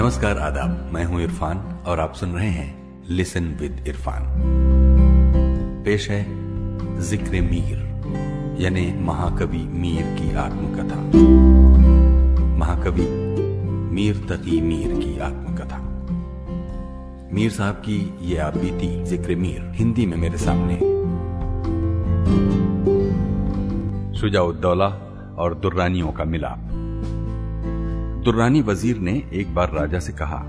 नमस्कार, आदाब। मैं हूँ इरफान और आप सुन रहे हैं लिसन विद इरफान। पेश है ज़िक्र मीर, यानी महाकवि मीर की आत्मकथा। महाकवि मीर तकी मीर की आत्मकथा। मीर साहब की ये आप बीती ज़िक्र मीर, हिंदी में मेरे सामने। शुजाउद्दौला और दुर्रानियों का मिलाप। दुर्रानी वज़ीर ने एक बार राजा से कहा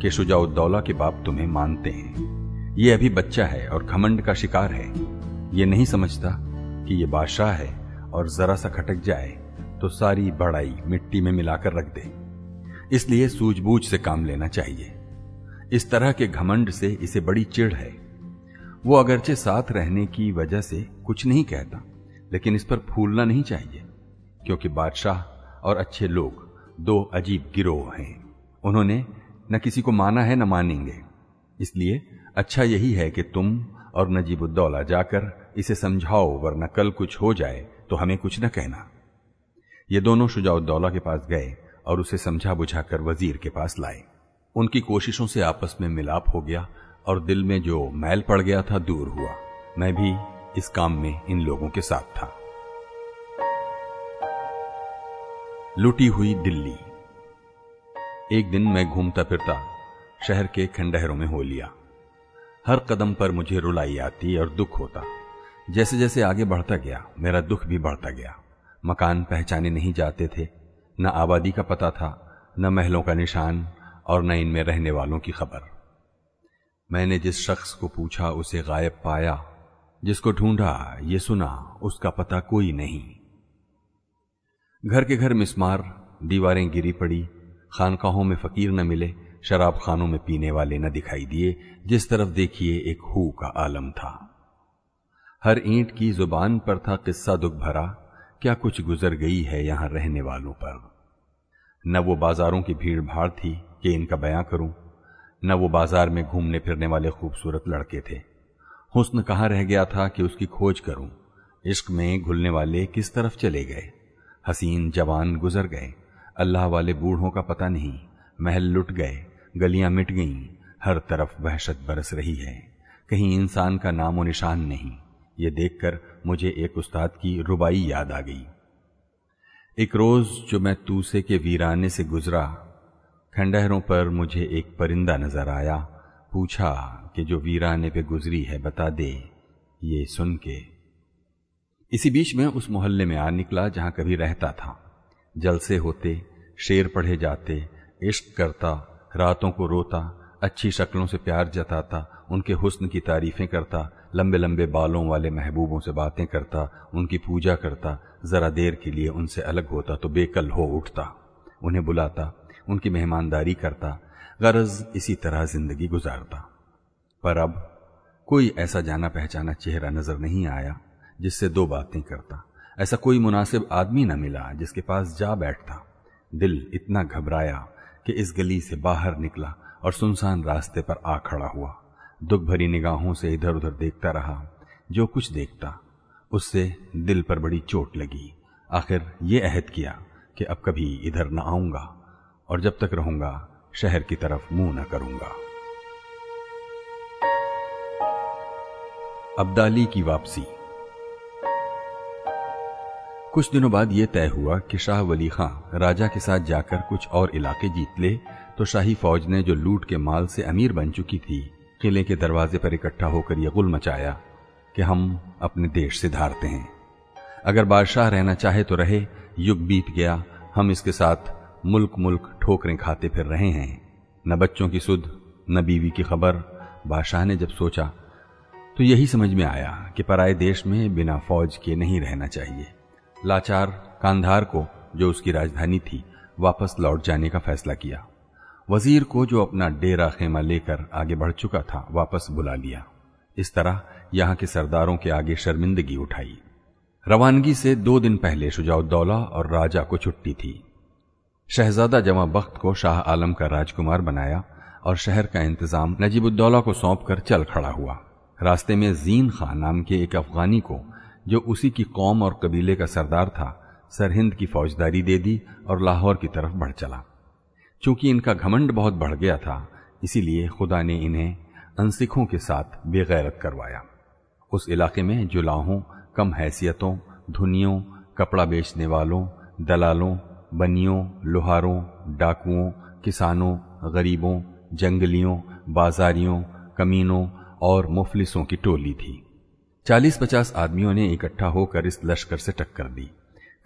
कि शुजाउद्दौला के बाप तुम्हें मानते हैं। ये अभी बच्चा है और घमंड का शिकार है। ये नहीं समझता कि ये बादशाह है और जरा सा खटक जाए तो सारी बड़ाई मिट्टी में मिलाकर रख दे। इसलिए सूझबूझ से काम लेना चाहिए। इस तरह के घमंड से इसे बड़ी चिढ़ है। वो अगरचे साथ रहने की वजह से कुछ नहीं कहता, लेकिन इस पर फूलना नहीं चाहिए, क्योंकि बादशाह और अच्छे लोग दो अजीब गिरोह हैं। उन्होंने न किसी को माना है न मानेंगे। इसलिए अच्छा यही है कि तुम और नजीबुद्दौला जाकर इसे समझाओ, वरना कल कुछ हो जाए तो हमें कुछ न कहना। ये दोनों शुजाउद्दौला के पास गए और उसे समझा बुझाकर वज़ीर के पास लाए। उनकी कोशिशों से आपस में मिलाप हो गया और दिल में जो मैल पड़ गया था दूर हुआ। मैं भी इस काम में इन लोगों के साथ था। लुटी हुई दिल्ली। एक दिन मैं घूमता फिरता शहर के खंडहरों में हो लिया। हर कदम पर मुझे रुलाई आती और दुख होता। जैसे जैसे आगे बढ़ता गया, मेरा दुख भी बढ़ता गया। मकान पहचाने नहीं जाते थे। न आबादी का पता था, न महलों का निशान और न इनमें रहने वालों की खबर। मैंने जिस शख्स को पूछा, उसे गायब पाया। जिसको ढूंढा, ये सुना, उसका पता कोई नहीं। घर के घर मिसमार, दीवारें गिरी पड़ी, खानकाहों में फकीर न मिले, शराब खानों में पीने वाले न दिखाई दिए, जिस तरफ़ देखिए एक हु का आलम था। हर ईंट की ज़ुबान पर था किस्सा दुख भरा, क्या कुछ गुजर गई है यहाँ रहने वालों पर? न वो बाजारों की भीड़ भाड़ थी कि इनका बयां करूँ, न वो बाज़ार में घूमने फिरने वाले खूबसूरत लड़के थे। हुस्न कहाँ रह गया था कि उसकी खोज करूँ? इश्क में घुलने वाले किस तरफ़ चले गए? हसीन जवान गुजर गए। अल्लाह वाले बूढ़ों का पता नहीं, महल लुट गए, गलियाँ मिट गईं, हर तरफ़ वहशत बरस रही है। कहीं इंसान का नामो निशान नहीं। ये देखकर मुझे एक उस्ताद की रुबाई याद आ गई। एक रोज जो मैं तूसे के वीराने से गुजरा, खंडहरों पर मुझे एक परिंदा नज़र आया, पूछा कि जो वीराने पे गुजरी है बता दे, ये सुन के इसी बीच में उस मोहल्ले में आ निकला जहाँ कभी रहता था। जलसे होते, शेर पढ़े जाते, इश्क करता, रातों को रोता, अच्छी शक्लों से प्यार जताता, उनके हुस्न की तारीफें करता, लंबे लंबे बालों वाले महबूबों से बातें करता, उनकी पूजा करता, जरा देर के लिए उनसे अलग होता तो बेकल हो उठता, उन्हें बुलाता, उनकी मेहमानदारी करता, गरज इसी तरह ज़िंदगी गुजारता। पर अब कोई ऐसा जाना पहचाना चेहरा नज़र नहीं आया। जिससे दो बातें करता। ऐसा कोई मुनासिब आदमी न मिला जिसके पास जा बैठता। दिल इतना घबराया कि इस गली से बाहर निकला और सुनसान रास्ते पर आ खड़ा हुआ। दुख भरी निगाहों से इधर उधर देखता रहा, जो कुछ देखता। उससे दिल पर बड़ी चोट लगी। आखिर ये अहद किया कि अब कभी इधर न आऊँगा और जब तक रहूँगा, शहर की तरफ़ मुँह न करूँगा। अब्दाली की वापसी। कुछ दिनों बाद यह तय हुआ कि शाह वली खां राजा के साथ जाकर कुछ और इलाके जीत ले तो शाही फौज ने जो लूट के माल से अमीर बन चुकी थी, किले के दरवाजे पर इकट्ठा होकर यह गुल मचाया कि हम अपने देश से धारते हैं। अगर बादशाह रहना चाहे तो रहे, युग बीत गया, हम इसके साथ मुल्क मुल्क ठोकरें खाते फिर रहे हैं। न बच्चों की सुध, न बीवी की खबर, बादशाह ने जब सोचा तो यही समझ में आया कि पराए देश में बिना फौज के नहीं रहना चाहिए। लाचार कांधार को, जो उसकी राजधानी थी, वापस लौट जाने का फैसला किया। वज़ीर को जो अपना डेरा खेमा लेकर आगे बढ़ चुका था, वापस बुला लिया। इस तरह यहाँ के सरदारों के आगे शर्मिंदगी उठाई। रवानगी से दो दिन पहले शुजाउद्दौला और राजा को छुट्टी थी। शहजादा जमा बख्त को शाह आलम का राजकुमार बनाया और शहर का इंतज़ाम नजीबुद्दौला को सौंप कर चल खड़ा हुआ। रास्ते में जीन खान नाम के एक अफगानी को जो उसी की कौम और कबीले का सरदार था, सरहिंद की फौजदारी दे दी और लाहौर की तरफ़ बढ़ चला। चूँकि इनका घमंड बहुत बढ़ गया था, इसीलिए खुदा ने इन्हें अनसिखों के साथ बेगैरत करवाया। उस इलाके में जुलाहों, कम हैसियतों, धुनियों, कपड़ा बेचने वालों, दलालों, बनियों, लोहारों, डाकुओं, किसानों, गरीबों, जंगलियों, बाजारियों, कमीनों और मुफलिसों की टोली थी। चालीस पचास आदमियों ने इकट्ठा होकर इस लश्कर से टक्कर दी।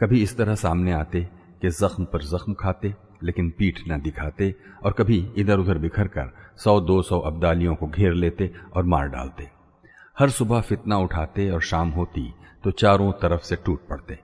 कभी इस तरह सामने आते कि जख्म पर जख्म खाते, लेकिन पीठ न दिखाते, और कभी इधर उधर बिखर कर सौ दो सौ अब्दालियों को घेर लेते और मार डालते। हर सुबह फितना उठाते और शाम होती तो चारों तरफ़ से टूट पड़ते।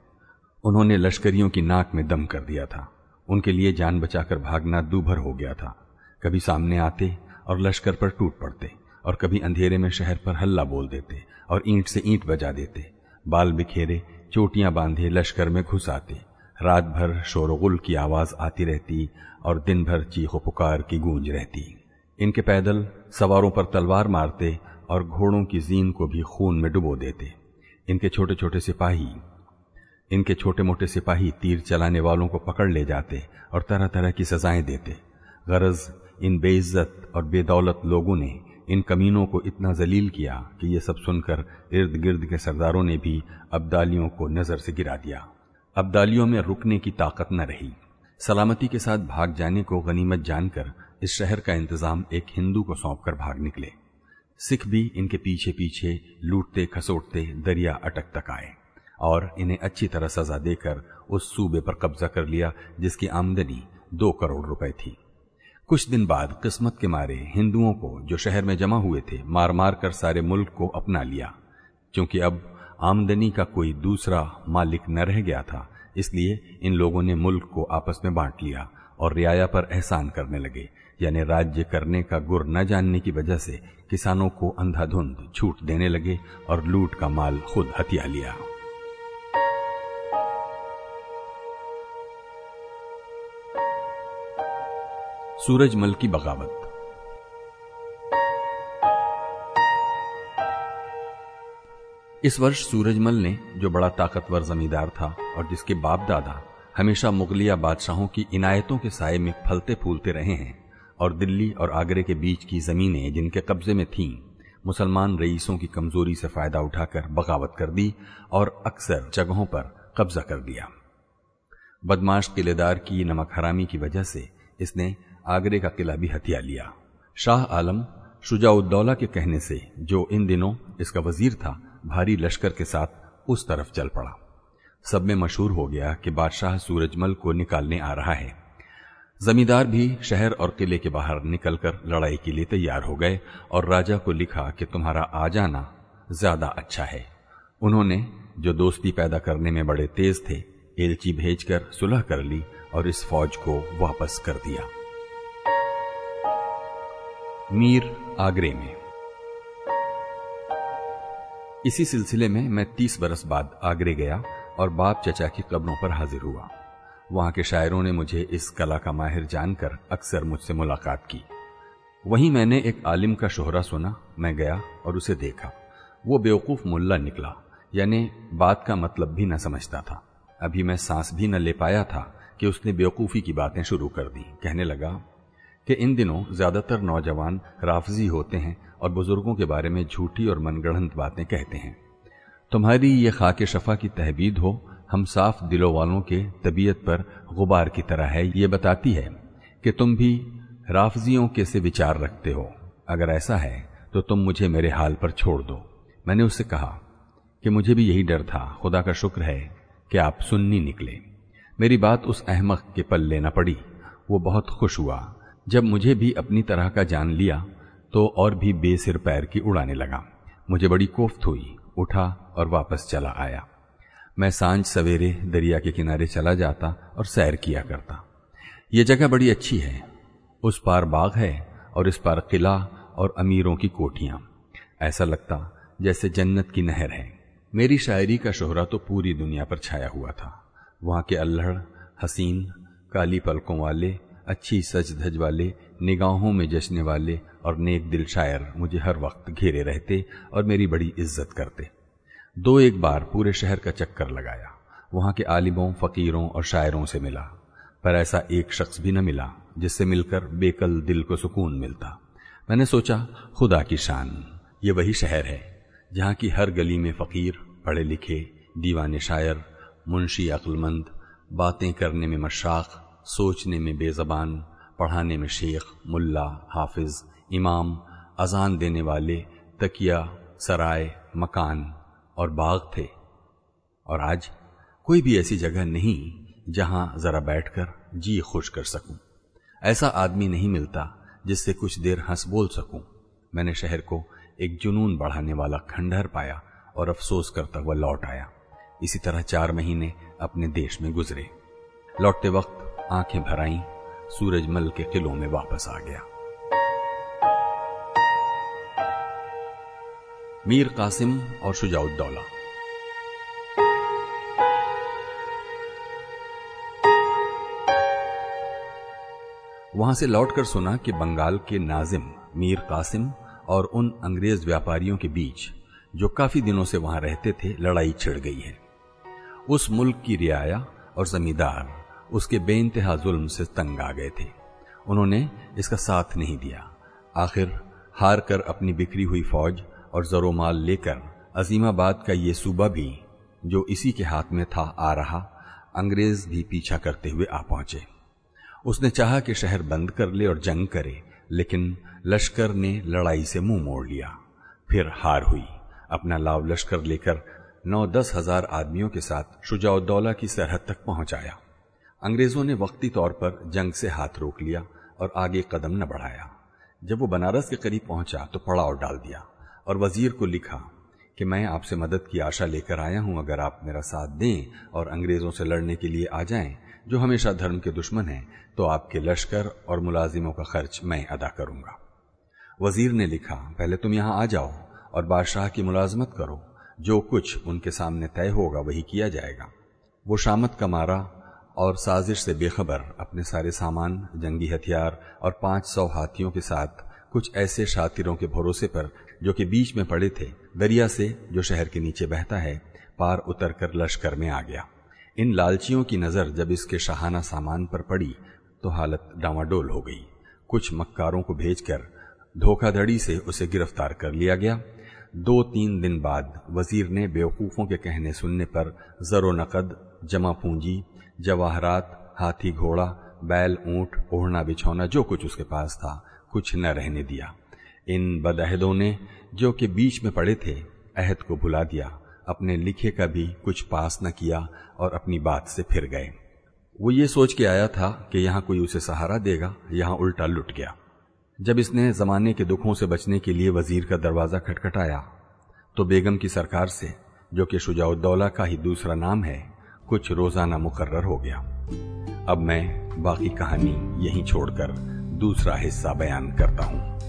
उन्होंने लश्करियों की नाक में दम कर दिया था। उनके लिए जान बचाकर भागना दूभर हो गया था। कभी सामने आते और लश्कर पर टूट पड़ते। और कभी अंधेरे में शहर पर हल्ला बोल देते और ईंट से ईंट बजा देते। बाल बिखेरे, चोटियाँ बांधे, लश्कर में घुस आते रात भर शोरगुल की आवाज़ आती रहती और दिन भर चीखो पुकार की गूंज रहती। इनके पैदल सवारों पर तलवार मारते और घोड़ों की जीन को भी खून में डुबो देते। इनके छोटे छोटे सिपाही, इनके छोटे मोटे सिपाही तीर चलाने वालों को पकड़ ले जाते और तरह तरह की सजाएँ देते। गरज, इन बेइज्जत और बेदौलत लोगों ने इन कमीनों को इतना जलील किया कि ये सब सुनकर इर्द गिर्द के सरदारों ने भी अब्दालियों को नज़र से गिरा दिया। अब्दालियों में रुकने की ताकत न रही। सलामती के साथ भाग जाने को गनीमत जानकर इस शहर का इंतज़ाम एक हिंदू को सौंपकर भाग निकले। सिख भी इनके पीछे पीछे लूटते, खसोटते दरिया अटक तक आए और इन्हें अच्छी तरह सजा देकर उस सूबे पर कब्जा कर लिया, जिसकी आमदनी दो करोड़ रुपए थी। कुछ दिन बाद किस्मत के मारे हिंदुओं को जो शहर में जमा हुए थे मार मार कर सारे मुल्क को अपना लिया। क्योंकि अब आमदनी का कोई दूसरा मालिक न रह गया था, इसलिए इन लोगों ने मुल्क को आपस में बांट लिया और रियाया पर एहसान करने लगे। यानी राज्य करने का गुर न जानने की वजह से किसानों को अंधाधुंध छूट देने लगे और लूट का माल खुद हथिया लिया। सूरजमल की बगावत। इस वर्ष सूरजमल ने, जो बड़ा ताकतवर जमींदार था और जिसके बाप दादा हमेशा मुगलिया बादशाहों की इनायतों के साय में फलते फूलते रहे हैं और दिल्ली और आगरे के बीच की जमीनें जिनके कब्जे में थीं, मुसलमान रईसों की कमज़ोरी से फ़ायदा उठाकर बगावत कर दी और अक्सर जगहों पर कब्जा कर दिया। बदमाश किलेदार की नमक हरामी की वजह से इसने आगरे का किला भी हथिया लिया। शाह आलम शुजाउद्दौला के कहने से, जो इन दिनों इसका वज़ीर था, भारी लश्कर के साथ उस तरफ़ चल पड़ा। सब में मशहूर हो गया कि बादशाह सूरजमल को निकालने आ रहा है। जमींदार भी शहर और किले के बाहर निकलकर लड़ाई के लिए तैयार हो गए और राजा को लिखा कि तुम्हारा आ जाना ज़्यादा अच्छा है। उन्होंने, जो दोस्ती पैदा करने में बड़े तेज थे, एलची भेजकर सुलह कर ली और इस फौज को वापस कर दिया। मीर आगरे में। इसी सिलसिले में मैं तीस बरस बाद आगरे गया और बाप चचा की कब्रों पर हाजिर हुआ। वहाँ के शायरों ने मुझे इस कला का माहिर जानकर अक्सर मुझसे मुलाकात की। वहीं मैंने एक आलिम का शोहरा सुना, मैं गया और उसे देखा। वो बेवकूफ़ मुल्ला निकला, यानी बात का मतलब भी न समझता था। अभी मैं सांस भी न ले पाया था कि उसने बेवकूफ़ी की बातें शुरू कर दी। कहने लगा कि इन दिनों ज़्यादातर नौजवान राफजी होते हैं और बुज़ुर्गों के बारे में झूठी और मनगढ़ंत बातें कहते हैं। तुम्हारी ये खाके शफा की तहबीद हो, हम साफ़ दिलों वालों के तबीयत पर गुबार की तरह है, ये बताती है कि तुम भी राफजियों के से विचार रखते हो। अगर ऐसा है तो तुम मुझे मेरे हाल पर छोड़ दो। मैंने उससे कहा कि मुझे भी यही डर था, खुदा का शुक्र है कि आप सुन्नी निकले। मेरी बात उस अहमक के पल लेना पड़ी, वो बहुत खुश हुआ। जब मुझे भी अपनी तरह का जान लिया तो और भी बेसिर पैर की उड़ाने लगा। मुझे बड़ी कोफ्त हुई, उठा और वापस चला आया। मैं साँझ सवेरे दरिया के किनारे चला जाता और सैर किया करता। यह जगह बड़ी अच्छी है। उस पार बाग है और इस पार किला और अमीरों की कोठियाँ। ऐसा लगता जैसे जन्नत की नहर है। मेरी शायरी का शोहरा तो पूरी दुनिया पर छाया हुआ था। वहाँ के अल्हड़, हसीन, काली पलकों वाले अच्छी सच धज वाले, निगाहों में जश्न वाले और नेक दिल शायर मुझे हर वक्त घेरे रहते और मेरी बड़ी इज़्ज़त करते। दो एक बार पूरे शहर का चक्कर लगाया। वहाँ के आलिमों, फकीरों और शायरों से मिला। पर ऐसा एक शख्स भी न मिला, जिससे मिलकर बेकल दिल को सुकून मिलता। मैंने सोचा, खुदा की शान, ये वही शहर है, जहाँ की हर गली में फकीर, पढ़े लिखे, दीवान शायर, मुंशी अक्लमंद, बातें करने में मशाक सोचने में बेजबान, पढ़ाने में शेख, मुल्ला, हाफिज, इमाम, अजान देने वाले, तकिया, सराय, मकान और बाग थे। और आज कोई भी ऐसी जगह नहीं जहाँ जरा बैठकर जी खुश कर सकूँ। ऐसा आदमी नहीं मिलता जिससे कुछ देर हंस बोल सकूँ। मैंने शहर को एक जुनून बढ़ाने वाला खंडहर पाया और अफसोस करता हुआ लौट आया। इसी तरह चार महीने अपने देश में गुजरे। लौटते वक्त आँखें भर आई सूरजमल के किलों में वापस आ गया। मीर कासिम और शुजाउद्दौला। वहाँ से लौटकर सुना कि बंगाल के नाजिम मीर कासिम और उन अंग्रेज़ व्यापारियों के बीच, जो काफ़ी दिनों से वहाँ रहते थे, लड़ाई छिड़ गई है। उस मुल्क की रियाया और जमींदार उसके बेइंतहा जुल्म से तंग आ गए थे। उन्होंने इसका साथ नहीं दिया। आखिर हार कर अपनी बिखरी हुई फौज और जरोमाल लेकर अजीमाबाद का ये सूबा भी, जो इसी के हाथ में था, आ रहा। अंग्रेज़ भी पीछा करते हुए आ पहुँचे। उसने चाहा कि शहर बंद कर ले और जंग करे, लेकिन लश्कर ने लड़ाई से मुँह मोड़ लिया। फिर हार हुई। अपना लाव लश्कर लेकर नौ दस हज़ार आदमियों के साथ शुजाउद्दौला की सरहद तक पहुँचाया। अंग्रेज़ों ने वक्ती तौर पर जंग से हाथ रोक लिया और आगे कदम न बढ़ाया। जब वो बनारस के करीब पहुँचा तो पड़ाव डाल दिया और वज़ीर को लिखा कि मैं आपसे मदद की आशा लेकर आया हूँ, अगर आप मेरा साथ दें और अंग्रेज़ों से लड़ने के लिए आ जाएँ, जो हमेशा धर्म के दुश्मन हैं तो आपके लश्कर और मुलाजिमों का खर्च मैं अदा करूँगा। वज़ीर ने लिखा, पहले तुम यहाँ आ जाओ और बादशाह की मुलाजमत करो। जो कुछ उनके सामने तय होगा, वही किया जाएगा। वो शामत का मारा और साजिश से बेखबर अपने सारे सामान, जंगी हथियार और पाँच सौ हाथियों के साथ कुछ ऐसे शातिरों के भरोसे पर जो कि बीच में पड़े थे, दरिया से जो शहर के नीचे बहता है, पार उतरकर लश्कर में आ गया। इन लालचियों की नज़र जब इसके शहाना सामान पर पड़ी तो हालत डावाडोल हो गई। कुछ मक्कारों को भेजकर धोखाधड़ी से उसे गिरफ़्तार कर लिया गया दो तीन दिन बाद वज़ीर ने बेवकूफ़ों के कहने सुनने पर जरो नकद, जमा पूंजी, जवाहरात, हाथी घोड़ा, बैल, ऊँट, ओढ़ना, बिछौना, जो कुछ उसके पास था, कुछ न रहने दिया। इन बदहदों ने, जो कि बीच में पड़े थे, अहद को भुला दिया, अपने लिखे का भी कुछ पास न किया और अपनी बात से फिर गए। वो ये सोच के आया था कि यहाँ कोई उसे सहारा देगा, यहाँ उल्टा लुट गया। जब इसने जमाने के दुखों से बचने के लिए वज़ीर का दरवाज़ा खटखटाया तो बेगम की सरकार से, जो कि शुजाउद्दौला का ही दूसरा नाम है, कुछ रोज़ाना मुकर्र हो गया। अब मैं बाकी कहानी यहीं छोड़कर दूसरा हिस्सा बयान करता हूँ।